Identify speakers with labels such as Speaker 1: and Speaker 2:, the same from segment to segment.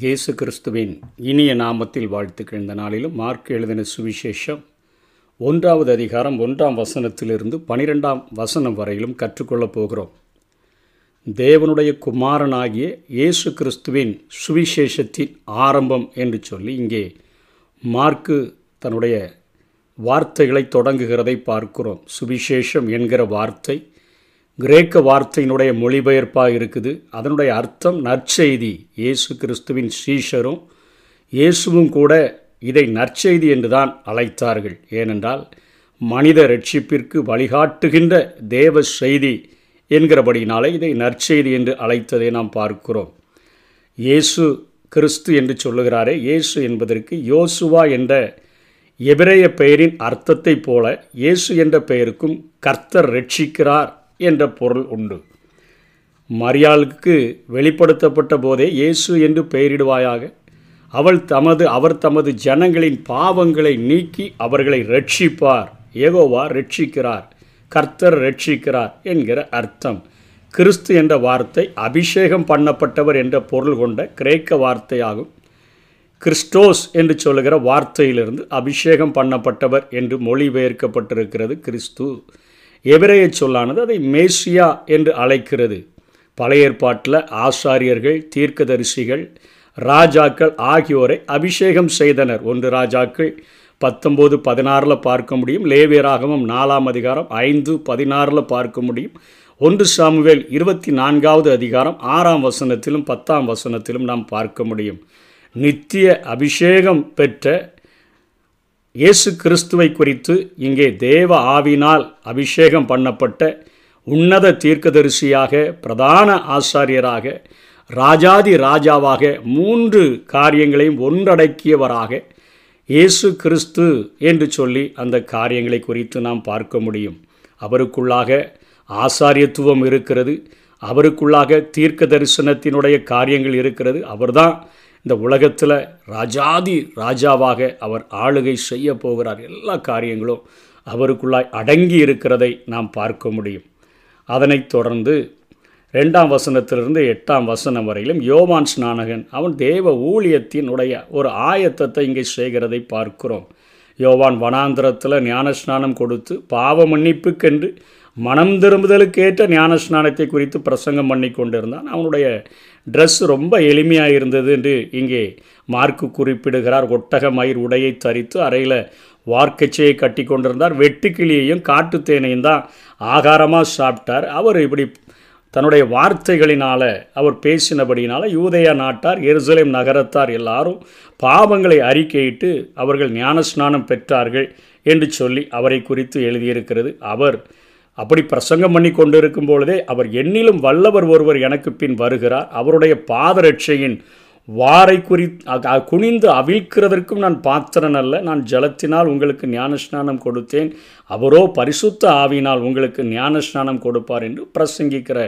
Speaker 1: இயேசு கிறிஸ்துவின் இனிய நாமத்தில் வாழ்த்துக்கள். இந்த நாளிலும் மார்க் எழுதின சுவிசேஷம் ஒன்றாவது அதிகாரம் ஒன்றாம் வசனத்திலிருந்து பனிரெண்டாம் வசனம் வரையிலும் கற்றுக்கொள்ளப் போகிறோம். தேவனுடைய குமாரனாகிய இயேசு கிறிஸ்துவின் சுவிசேஷத்தின் ஆரம்பம் என்று சொல்லி இங்கே மார்க்கு தன்னுடைய வார்த்தைகளை தொடங்குகிறதை பார்க்கிறோம். சுவிசேஷம் என்கிற வார்த்தை கிரேக்க வார்த்தையினுடைய மொழிபெயர்ப்பாக இருக்குது. அதனுடைய அர்த்தம் நற்செய்தி. இயேசு கிறிஸ்துவின் சீஷரும் இயேசுவும் கூட இதை நற்செய்தி என்று தான் அழைத்தார்கள். ஏனென்றால் மனித ரட்சிப்பிற்கு வழிகாட்டுகின்ற தேவ செய்தி என்கிறபடினாலே இதை நற்செய்தி என்று அழைத்ததை நாம் பார்க்கிறோம். இயேசு கிறிஸ்து என்று சொல்லுகிறாரே. இயேசு என்பதற்கு யோசுவா என்ற எபிரேய பெயரின் அர்த்தத்தைப் போல இயேசு என்ற பெயருக்கும் கர்த்தர் ரட்சிக்கிறார் என்ற பொருள் உண்டு. மரியாளுக்கு வெளிப்படுத்தப்பட்ட போதே இயேசு என்று பெயரிடுவாயாக அவள் தமது அவர் தமது ஜனங்களின் பாவங்களை நீக்கி அவர்களை ரட்சிப்பார் ஏகோவா ரட்சிக்கிறார் கர்த்தர் ரட்சிக்கிறார் என்கிற அர்த்தம். கிறிஸ்து என்ற வார்த்தை அபிஷேகம் பண்ணப்பட்டவர் என்ற பொருள் கொண்ட கிரேக்க வார்த்தையாகும். கிறிஸ்டோஸ் என்று சொல்லுகிற வார்த்தையிலிருந்து அபிஷேகம் பண்ணப்பட்டவர் என்று மொழிபெயர்க்கப்பட்டிருக்கிறது கிறிஸ்து. எபிரேய சொல்லானது அதை மேசியா என்று அழைக்கிறது. பழைய ஏற்பாட்டில் ஆசாரியர்கள் தீர்க்கதரிசிகள் ராஜாக்கள் ஆகியோரை அபிஷேகம் செய்தனர். ஒன்று ராஜாக்கள் பத்தொம்போது பதினாறில் பார்க்க முடியும். லேவியராகவும் நாலாம் அதிகாரம் ஐந்து பதினாறில் பார்க்க முடியும். ஒன்று சாமுவேல் இருபத்தி நான்காவது அதிகாரம் ஆறாம் வசனத்திலும் பத்தாம் வசனத்திலும் நாம் பார்க்க முடியும். நித்திய அபிஷேகம் பெற்ற இயேசு கிறிஸ்துவை குறித்து இங்கே தேவ ஆவினால் அபிஷேகம் பண்ணப்பட்ட உன்னத தீர்க்கதரிசியாக பிரதான ஆசாரியராக ராஜாதி ராஜாவாக மூன்று காரியங்களையும் ஒன்றடக்கியவராக இயேசு கிறிஸ்து என்று சொல்லி அந்த காரியங்களை குறித்து நாம் பார்க்க முடியும். அவருக்குள்ளாக ஆசாரியத்துவம் இருக்கிறது. அவருக்குள்ளாக தீர்க்க தரிசனத்தினுடைய காரியங்கள் இருக்கிறது. அவர்தான் இந்த உலகத்தில் ராஜாதி ராஜாவாக அவர் ஆளுகை செய்ய போகிறார். எல்லா காரியங்களும் அவருக்குள்ளாய் அடங்கி இருக்கிறதை நாம் பார்க்க முடியும். அதனைத் தொடர்ந்து ரெண்டாம் வசனத்திலிருந்து எட்டாம் வசனம் வரையிலும் யோவான் ஸ்நானகன் அவன் தேவ ஊழியத்தினுடைய ஒரு ஆயத்தத்தை இங்கே செய்கிறதை பார்க்கிறோம். யோவான் வனாந்திரத்தில் ஞானஸ்நானம் கொடுத்து பாவ மன்னிப்புக்கென்று மனம் திரும்புதலுக்கேற்ற ஞான ஞானஸ்நானத்தை குறித்து பிரசங்கம் பண்ணி கொண்டிருந்தான் அவனுடைய ட்ரெஸ் ரொம்ப எளிமையாக இருந்தது என்று இங்கே மார்க்கு குறிப்பிடுகிறார். ஒட்டக மயிர் உடையை தரித்து அறையில் வார்க்கச்சையை கட்டி கொண்டிருந்தார் வெட்டுக்கிளியையும் காட்டுத்தேனையும் தான் ஆகாரமாக சாப்பிட்டார். அவர் இப்படி தன்னுடைய வார்த்தைகளினால் அவர் பேசினபடியினால் யூதயா நாட்டார் எருசலேம் நகரத்தார் எல்லாரும் பாவங்களை அறிக்கையிட்டு அவர்கள் ஞானஸ்நானம் பெற்றார்கள் என்று சொல்லி அவரை குறித்து எழுதியிருக்கிறது. அவர் அப்படி பிரசங்கம் பண்ணி கொண்டிருக்கும் பொழுதே அவர் என்னிலும் வல்லவர் ஒருவர் எனக்கு பின் வருகிறார். அவருடைய பாதரட்சையின் வாரை குறி குனிந்து அவிழ்க்கிறதற்கும் நான் பாத்திரன் அல்ல. நான் ஜலத்தினால் உங்களுக்கு ஞானஸ்நானம் கொடுத்தேன். அவரோ பரிசுத்த ஆவினால் உங்களுக்கு ஞானஸ்நானம் கொடுப்பார் என்று பிரசங்கிக்கிற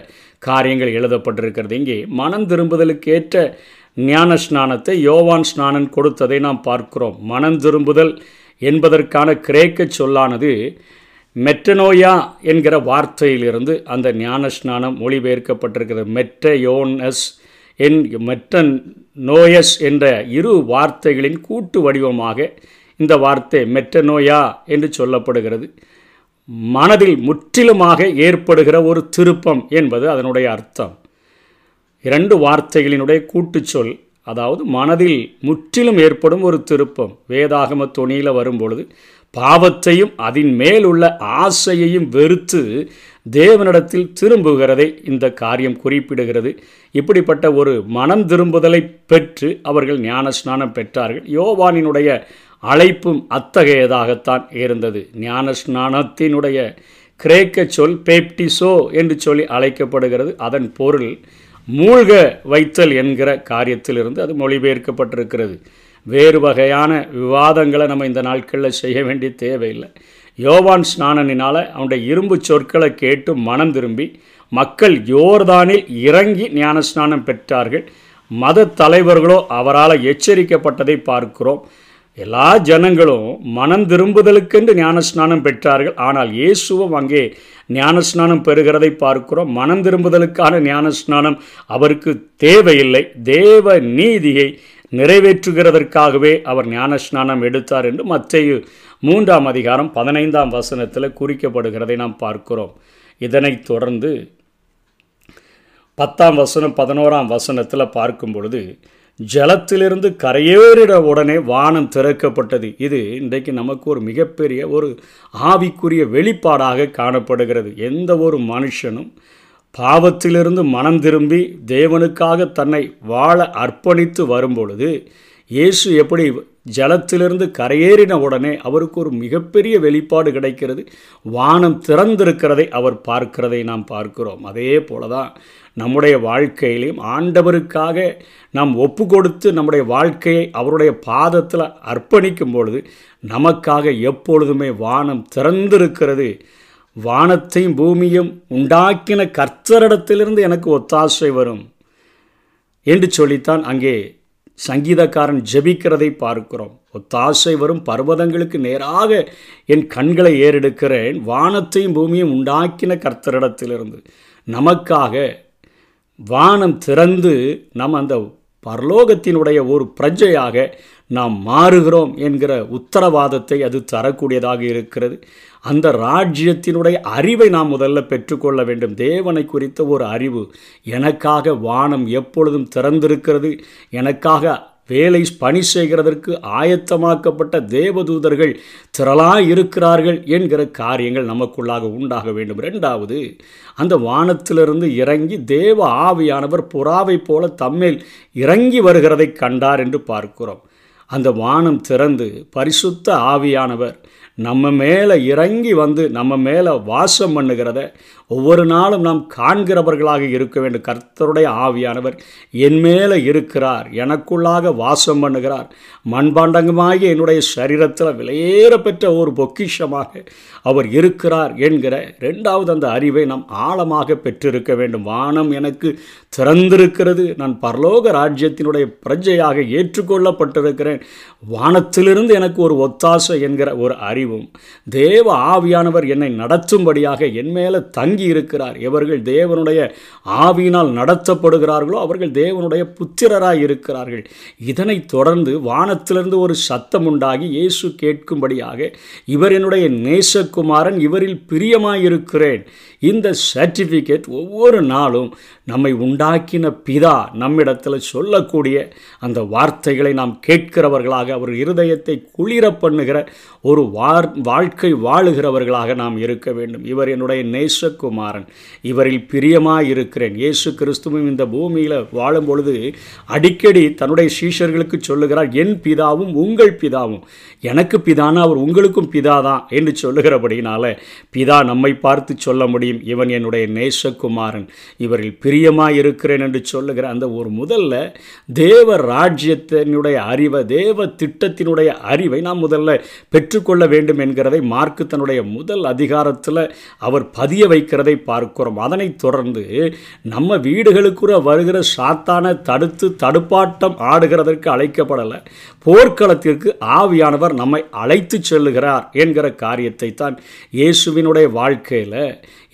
Speaker 1: காரியங்கள் எழுதப்பட்டிருக்கிறது. இங்கே மனம் திரும்புதலுக்கு ஏற்ற ஞான ஸ்நானத்தை யோவான் ஸ்நானன் கொடுத்ததை நாம் பார்க்கிறோம். மனம் திரும்புதல் என்பதற்கான கிரேக்க சொல்லானது மெட்டனோயா என்கிற வார்த்தையிலிருந்து அந்த ஞானஸ்நானம் மொழிபெயர்க்கப்பட்டிருக்கிறது. மெட்டயோனஸ் என் மெட்டன் நோயஸ் என்ற இரு வார்த்தைகளின் கூட்டு வடிவமாக இந்த வார்த்தை மெட்டனோயா என்று சொல்லப்படுகிறது. மனதில் முற்றிலுமாக ஏற்படுகிற ஒரு திருப்பம் என்பது அதனுடைய அர்த்தம். இரண்டு வார்த்தைகளினுடைய கூட்டுச்சொல் அதாவது மனதில் முற்றிலும் ஏற்படும் ஒரு திருப்பம். வேதாகம தொனியில் வரும்பொழுது பாவத்தையும் அதன் மேலுள்ள ஆசையையும் வெறுத்து தேவனிடத்தில் திரும்புகிறதை இந்த காரியம் குறிப்பிடுகிறது. இப்படிப்பட்ட ஒரு மனம் திரும்புதலை பெற்று அவர்கள் ஞான ஸ்நானம் பெற்றார்கள். யோவானினுடைய அழைப்பும் அத்தகையதாகத்தான் இருந்தது. ஞான ஸ்நானத்தினுடைய கிரேக்க சொல் பேப்டிசோ என்று சொல்லி அழைக்கப்படுகிறது. அதன் பொருள் மூழ்க வைத்தல் என்கிற காரியத்திலிருந்து அது மொழிபெயர்க்கப்பட்டிருக்கிறது. வேறு வகையான விவாதங்களை நம்ம இந்த நாட்களில் செய்ய வேண்டிய தேவையில்லை. யோவான் ஸ்நானனினால் அவனுடைய இரும்பு சொற்களை கேட்டு மனம் திரும்பி மக்கள் யோர்தானில் இறங்கி ஞானஸ்நானம் பெற்றார்கள். மத தலைவர்களோ அவரால் எச்சரிக்கப்பட்டதை பார்க்கிறோம். எல்லா ஜனங்களும் மனம் திரும்புதலுக்கென்று ஞானஸ்நானம் பெற்றார்கள். ஆனால் இயேசுவும் அங்கே ஞானஸ்நானம் பெறுகிறதை பார்க்கிறோம். மனம் திரும்புதலுக்கான ஞானஸ்நானம் அவருக்கு தேவையில்லை. தேவ நீதியை நிறைவேற்றுகிறதற்காகவே அவர் ஞானஸ்நானம் எடுத்தார் என்று மற்ற மூன்றாம் அதிகாரம் பதினைந்தாம் வசனத்தில் குறிக்கப்படுகிறதை நாம் பார்க்கிறோம். இதனைத் தொடர்ந்து பத்தாம் வசனம் பதினோராம் வசனத்தில் பார்க்கும் பொழுது ஜலத்திலிருந்து கரையேறிட உடனே வானம் திறக்கப்பட்டது. இது இன்றைக்கு நமக்கு ஒரு மிகப்பெரிய ஒரு ஆவிக்குரிய வெளிப்பாடாக காணப்படுகிறது. எந்த ஒரு மனுஷனும் பாவத்திலிருந்து மனம் திரும்பி தேவனுக்காக தன்னை வாழ அர்ப்பணித்து வரும்பொழுது இயேசு எப்படி ஜலத்திலிருந்து கரையேறின உடனே அவருக்கு ஒரு மிகப்பெரிய வெளிப்பாடு கிடைக்கிறது. வானம் திறந்திருக்கிறதை அவர் பார்க்கிறதை நாம் பார்க்கிறோம். அதே போல தான் நம்முடைய வாழ்க்கையிலையும் ஆண்டவருக்காக நாம் ஒப்பு கொடுத்து நம்முடைய வாழ்க்கையை அவருடைய பாதத்தில் அர்ப்பணிக்கும் பொழுது நமக்காக எப்பொழுதுமே வானம் திறந்திருக்கிறது. வானத்தையும் பூமியும் உண்டாக்கின கர்த்தரிடத்திலிருந்து எனக்கு ஒத்தாசை வரும் என்று சொல்லித்தான் அங்கே சங்கீதக்காரன் ஜெபிக்கிறதை பார்க்கிறோம். ஒத்தாசை வரும் பர்வதங்களுக்கு நேராக என் கண்களை ஏறெடுக்கிறேன். வானத்தையும் பூமியும் உண்டாக்கின கர்த்தரிடத்திலிருந்து நமக்காக வானம் திறந்து நம் அந்த பரலோகத்தினுடைய ஒரு பிரஜையாக நாம் மாறுகிறோம் என்கிற உத்தரவாதத்தை அது தரக்கூடியதாக இருக்கிறது. அந்த ராஜ்யத்தினுடைய அறிவை நாம் முதல்ல பெற்றுக்கொள்ள வேண்டும். தேவனை குறித்த ஒரு அறிவு. எனக்காக வானம் எப்பொழுதும் திறந்திருக்கிறது. எனக்காக வேலை பணி செய்கிறதற்கு ஆயத்தமாக்கப்பட்ட தேவதூதர்கள் திரளாக இருக்கிறார்கள் என்கிற காரியங்கள் நமக்குள்ளாக உண்டாக வேண்டும். ரெண்டாவது அந்த வானத்திலிருந்து இறங்கி தேவ ஆவியானவர் புறாவை போல தம்மேல் இறங்கி வருகிறதை கண்டார் என்று பார்க்கிறோம். அந்த வானம் திறந்து பரிசுத்த ஆவியானவர் நம்ம மேலே இறங்கி வந்து நம்ம மேலே வாசம் பண்ணுகிறத ஒவ்வொரு நாளும் நாம் காண்கிறவர்களாக இருக்க வேண்டும். கர்த்தருடைய ஆவியானவர் என் மேலே இருக்கிறார். எனக்குள்ளாக வாசம் பண்ணுகிறார். மண்பாண்டங்கமாகி என்னுடைய சரீரத்தில் விலையேற பெற்ற ஒரு பொக்கிஷமாக அவர் இருக்கிறார் என்கிற ரெண்டாவது அந்த அறிவை நாம் ஆழமாக பெற்றிருக்க வேண்டும். வானம் எனக்கு திறந்திருக்கிறது. நான் பரலோக ராஜ்யத்தினுடைய பிரஜையாக ஏற்றுக்கொள்ளப்பட்டிருக்கிறேன். வானத்திலிருந்து எனக்கு ஒரு ஒத்தாசை என்கிற ஒரு அறிவும். தேவ ஆவியானவர் என்னை நடத்தும்படியாக என் மேலே தங்கி இருக்கிறார் எவர்கள் தேவனுடைய ஆவியினால் நடத்தப்படுகிறார்களோ அவர்கள் தேவனுடைய புத்திரராய் இருக்கிறார்கள். இதனைத் தொடர்ந்து வானத்திலிருந்து ஒரு சத்தம் உண்டாகி இயேசு கேட்கும்படியாக இவர் என்னுடைய நேசகுமாரன் இவரில் பிரியமாயிருக்கிறேன். இந்த சர்டிஃபிகேட் ஒவ்வொரு நாளும் நம்மை உண்டாக்கின பிதா நம்மிடத்தில் சொல்லக்கூடிய அந்த வார்த்தைகளை நாம் கேட்கிறவர்களாக அவர் இருதயத்தை குளிர பண்ணுகிற ஒரு வாழ்க்கை வாழுகிறவர்களாக நாம் இருக்க வேண்டும். இவர் என்னுடைய நேசக்கு குமாரன் இவரில் பிரியமாக இருக்கிறேன் இயேசு கிறிஸ்துவும் இந்த பூமியில் வாழும் பொழுது அடிக்கடி தன்னுடைய சீஷர்களுக்கு சொல்லுகிறார் என் பிதாவும் உங்கள் பிதாவும் எனக்கு பிதானா அவர் உங்களுக்கும் பிதா தான் என்று சொல்லுகிறபடினால பிதா நம்மை பார்த்து சொல்ல முடியும். இவன் என்னுடைய நேசகுமாரன் இவரில் பிரியமாக இருக்கிறேன் என்று சொல்லுகிற அந்த ஒரு முதல்ல தேவ ராஜ்யத்தினுடைய அறிவை தேவ திட்டத்தினுடைய அறிவை நாம் முதல்ல பெற்றுக்கொள்ள வேண்டும் என்கிறதை மார்க்கு தன்னுடைய முதல் அதிகாரத்தில் அவர் பதிய இருக்கிறதை பார்க்கிறோம். அதனைத் தொடர்ந்து நம்ம வீடுகளுக்குற வருகிற சாத்தான தடுத்து தடுப்பாட்டம் ஆடுகிறதற்கு அழைக்கப்படலை. போர்க்களத்திற்கு ஆவியானவர் நம்மை அழைத்து செல்லுகிறார் என்கிற காரியத்தை தான் இயேசுவினுடைய வாழ்க்கையில்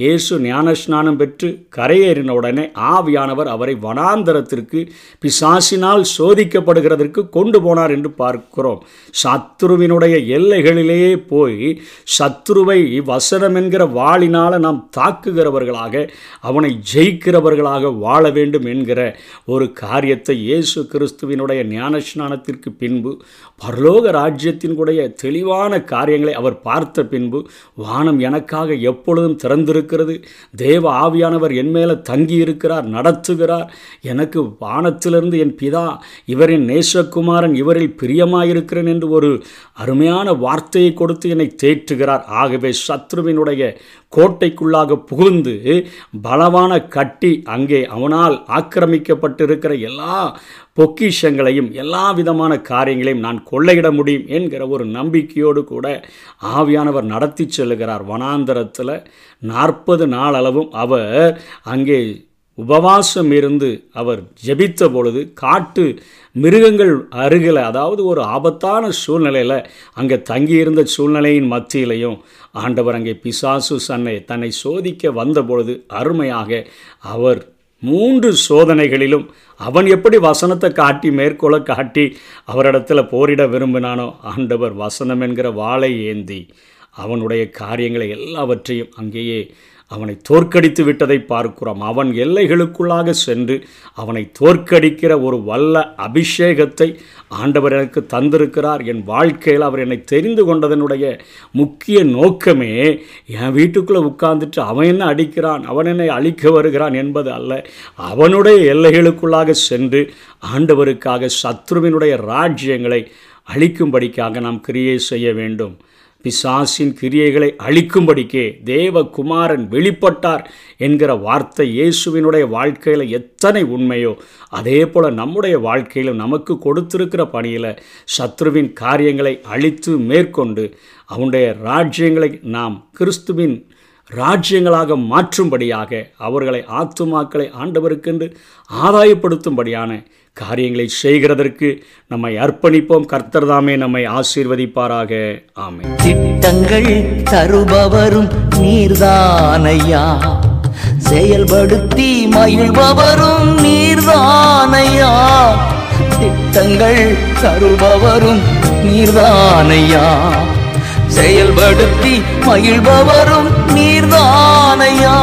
Speaker 1: இயேசு ஞானஸ்நானம் பெற்று கரையேறின உடனே ஆவியானவர் அவரை வனாந்தரத்திற்கு பிசாசினால் சோதிக்கப்படுகிறதற்கு கொண்டு போனார் என்று பார்க்கிறோம். சத்ருவினுடைய எல்லைகளிலேயே போய் சத்ருவை வசனம் என்கிற வாளினால் நாம் தாக்குகிறவர்களாக அவனை ஜெயிக்கிறவர்களாக வாழ வேண்டும் என்கிற ஒரு காரியத்தை இயேசு கிறிஸ்துவினுடைய ஞானஸ்நானத்திற்கு பின்பு பரலோக ராஜ்யத்தினுடைய தெளிவான காரியங்களை அவர் பார்த்த பின்பு வானம் எனக்காக எப்பொழுதும் திறந்திருக்கிறது. தேவ ஆவியானவர் என் மேலே தங்கி இருக்கிறார் நடத்துகிறார். எனக்கு வானத்திலிருந்து என் பிதா இவரின் நேசகுமாரன் இவரில் பிரியமாயிருக்கிறேன் என்று ஒரு அருமையான வார்த்தையை கொடுத்து என்னை தேற்றுகிறார். ஆகவே சத்ருவினுடைய கோட்டைக்குள்ளாக புகுந்து பலவான கட்டி அங்கே அவனால் ஆக்கிரமிக்கப்பட்டிருக்கிற எல்லா பொக்கிஷங்களையும் எல்லா விதமான காரியங்களையும் நான் கொள்ளையிட முடியும் என்கிற ஒரு நம்பிக்கையோடு கூட ஆவியானவர் நடத்தி செல்லுகிறார். வனாந்தரத்தில் நாற்பது நாளளவும் அவர் அங்கே உபவாசம் இருந்து அவர் ஜெபித்த பொழுது காட்டு மிருகங்கள் அருகில் அதாவது ஒரு ஆபத்தான சூழ்நிலையில் அங்கே தங்கியிருந்த சூழ்நிலையின் மத்தியிலையும் ஆண்டவர் அங்கே பிசாசு சன்னை தன்னை சோதிக்க வந்த பொழுது அருமையாக அவர் மூன்று சோதனைகளிலும் அவன் எப்படி வசனத்தை காட்டி மேற்கோளை காட்டி அவரிடத்தில் போரிட விரும்பினானோ ஆண்டவர் வசனம் என்கிற வாளை ஏந்தி அவனுடைய காரியங்களை எல்லாவற்றையும் அங்கேயே அவனை தோற்கடித்து விட்டதை பார்க்கிறோம். அவன் எல்லைகளுக்குள்ளாக சென்று அவனை தோற்கடிக்கிற ஒரு வல்ல அபிஷேகத்தை ஆண்டவர் எனக்கு தந்திருக்கிறார். என் வாழ்க்கையில் அவர் என்னை தெரிந்து கொண்டதனுடைய முக்கிய நோக்கமே என் வீட்டுக்குள்ளே உட்கார்ந்துட்டு அவன் என்ன அடிக்கிறான் அவன் என்னை அழிக்க வருகிறான் என்பது அல்ல. அவனுடைய எல்லைகளுக்குள்ளாக சென்று ஆண்டவருக்காக சத்ருவினுடைய ராஜ்யங்களை அழிக்கும்படிக்காக நாம் கிரியை செய்ய வேண்டும். பிசாசின் கிரியைகளை அழிக்கும்படிக்கே தேவகுமாரன் வெளிப்பட்டார் என்கிற வார்த்தை இயேசுவினுடைய வாழ்க்கையில் எத்தனை உண்மையோ அதே போல் நம்முடைய வாழ்க்கையிலும் நமக்கு கொடுத்திருக்கிற பணியில் சத்ருவின் காரியங்களை அழித்து மேற்கொண்டு அவனுடைய ராஜ்யங்களை நாம் கிறிஸ்துவின் ராஜ்யங்களாக மாற்றும்படியாக அவர்களை ஆத்துமாக்களை ஆண்டவருக்கென்று ஆதாயப்படுத்தும்படியான காரியங்களை செய்கிறதற்கு நம்மை அர்ப்பணிப்போம். கர்த்தர் தாமே நம்மை ஆசீர்வதிப்பாராக. ஆமை
Speaker 2: திட்டங்கள் தருபவரும் நீர்தானையா? செயல்படுத்தி மகிழ்பவரும் நீர்தானையா? திட்டங்கள் தருபவரும் நீர்தானையா? செயல்படுத்தி மகிழ்பவரும் நீர்தானையா